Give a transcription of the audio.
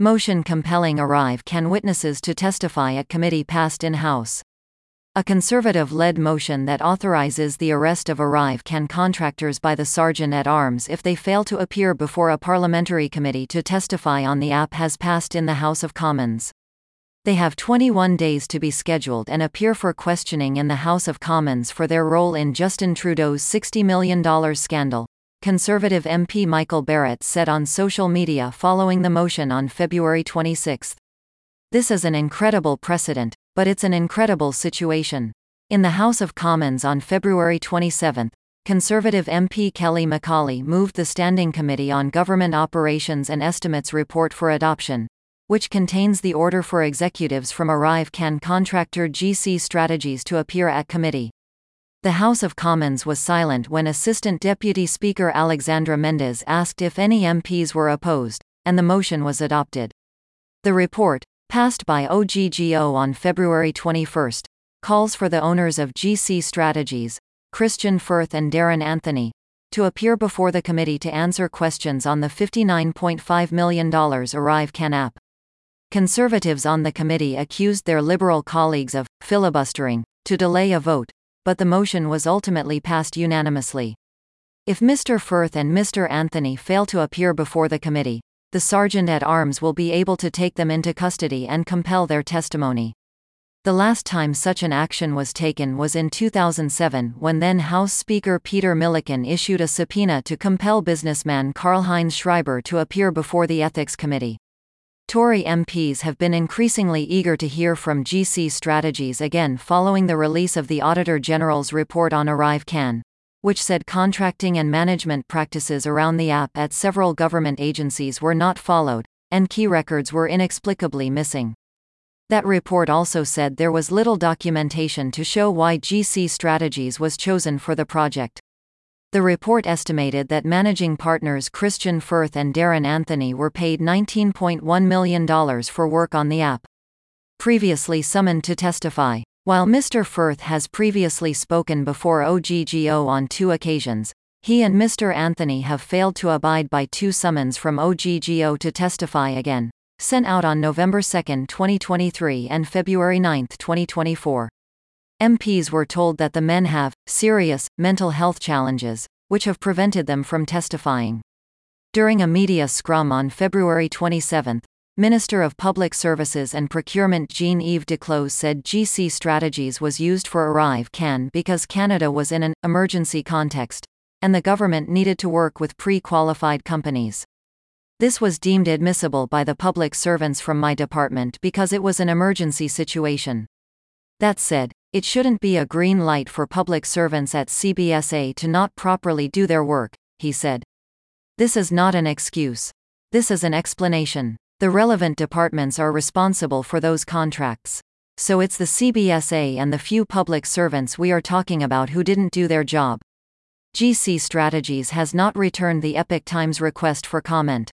Motion compelling Arrive Can witnesses to testify at committee passed in House. A conservative led motion that authorizes the arrest of Arrive Can contractors by the Sergeant at Arms if they fail to appear before a parliamentary committee to testify on the app has passed in the House of Commons. They have 21 days to be scheduled and appear for questioning in the House of Commons for their role in Justin Trudeau's $60 million scandal. Conservative MP Michael Barrett said on social media following the motion on February 26. This is an incredible precedent, but it's an incredible situation. In the House of Commons on February 27, Conservative MP Kelly McCauley moved the Standing Committee on Government Operations and Estimates report for adoption, which contains the order for executives from Arrive Can contractor GC Strategies to appear at committee. The House of Commons was silent when Assistant Deputy Speaker Alexandra Mendes asked if any MPs were opposed, and the motion was adopted. The report, passed by OGGO on February 21, calls for the owners of GC Strategies, Kristian Firth and Darren Anthony, to appear before the committee to answer questions on the $59.5 million Arrive Can app. Conservatives on the committee accused their Liberal colleagues of filibustering to delay a vote, but the motion was ultimately passed unanimously. If Mr. Firth and Mr. Anthony fail to appear before the committee, the sergeant at arms will be able to take them into custody and compel their testimony. The last time such an action was taken was in 2007 when then House Speaker Peter Milliken issued a subpoena to compel businessman Karl-Heinz Schreiber to appear before the Ethics Committee. Tory MPs have been increasingly eager to hear from GC Strategies again following the release of the Auditor General's report on Arrive Can, which said contracting and management practices around the app at several government agencies were not followed, and key records were inexplicably missing. That report also said there was little documentation to show why GC Strategies was chosen for the project. The report estimated that managing partners Kristian Firth and Darren Anthony were paid $19.1 million for work on the app. Previously summoned to testify. While Mr. Firth has previously spoken before OGGO on two occasions, he and Mr. Anthony have failed to abide by two summons from OGGO to testify again, sent out on November 2, 2023 and February 9, 2024. MPs were told that the men have serious mental health challenges, which have prevented them from testifying. During a media scrum on February 27, Minister of Public Services and Procurement Jean-Yves Duclos said GC Strategies was used for Arrive Can because Canada was in an emergency context, and the government needed to work with pre-qualified companies. This was deemed admissible by the public servants from my department because it was an emergency situation. That said, it shouldn't be a green light for public servants at CBSA to not properly do their work, he said. This is not an excuse. This is an explanation. The relevant departments are responsible for those contracts. So it's the CBSA and the few public servants we are talking about who didn't do their job. GC Strategies has not returned the Epoch Times request for comment.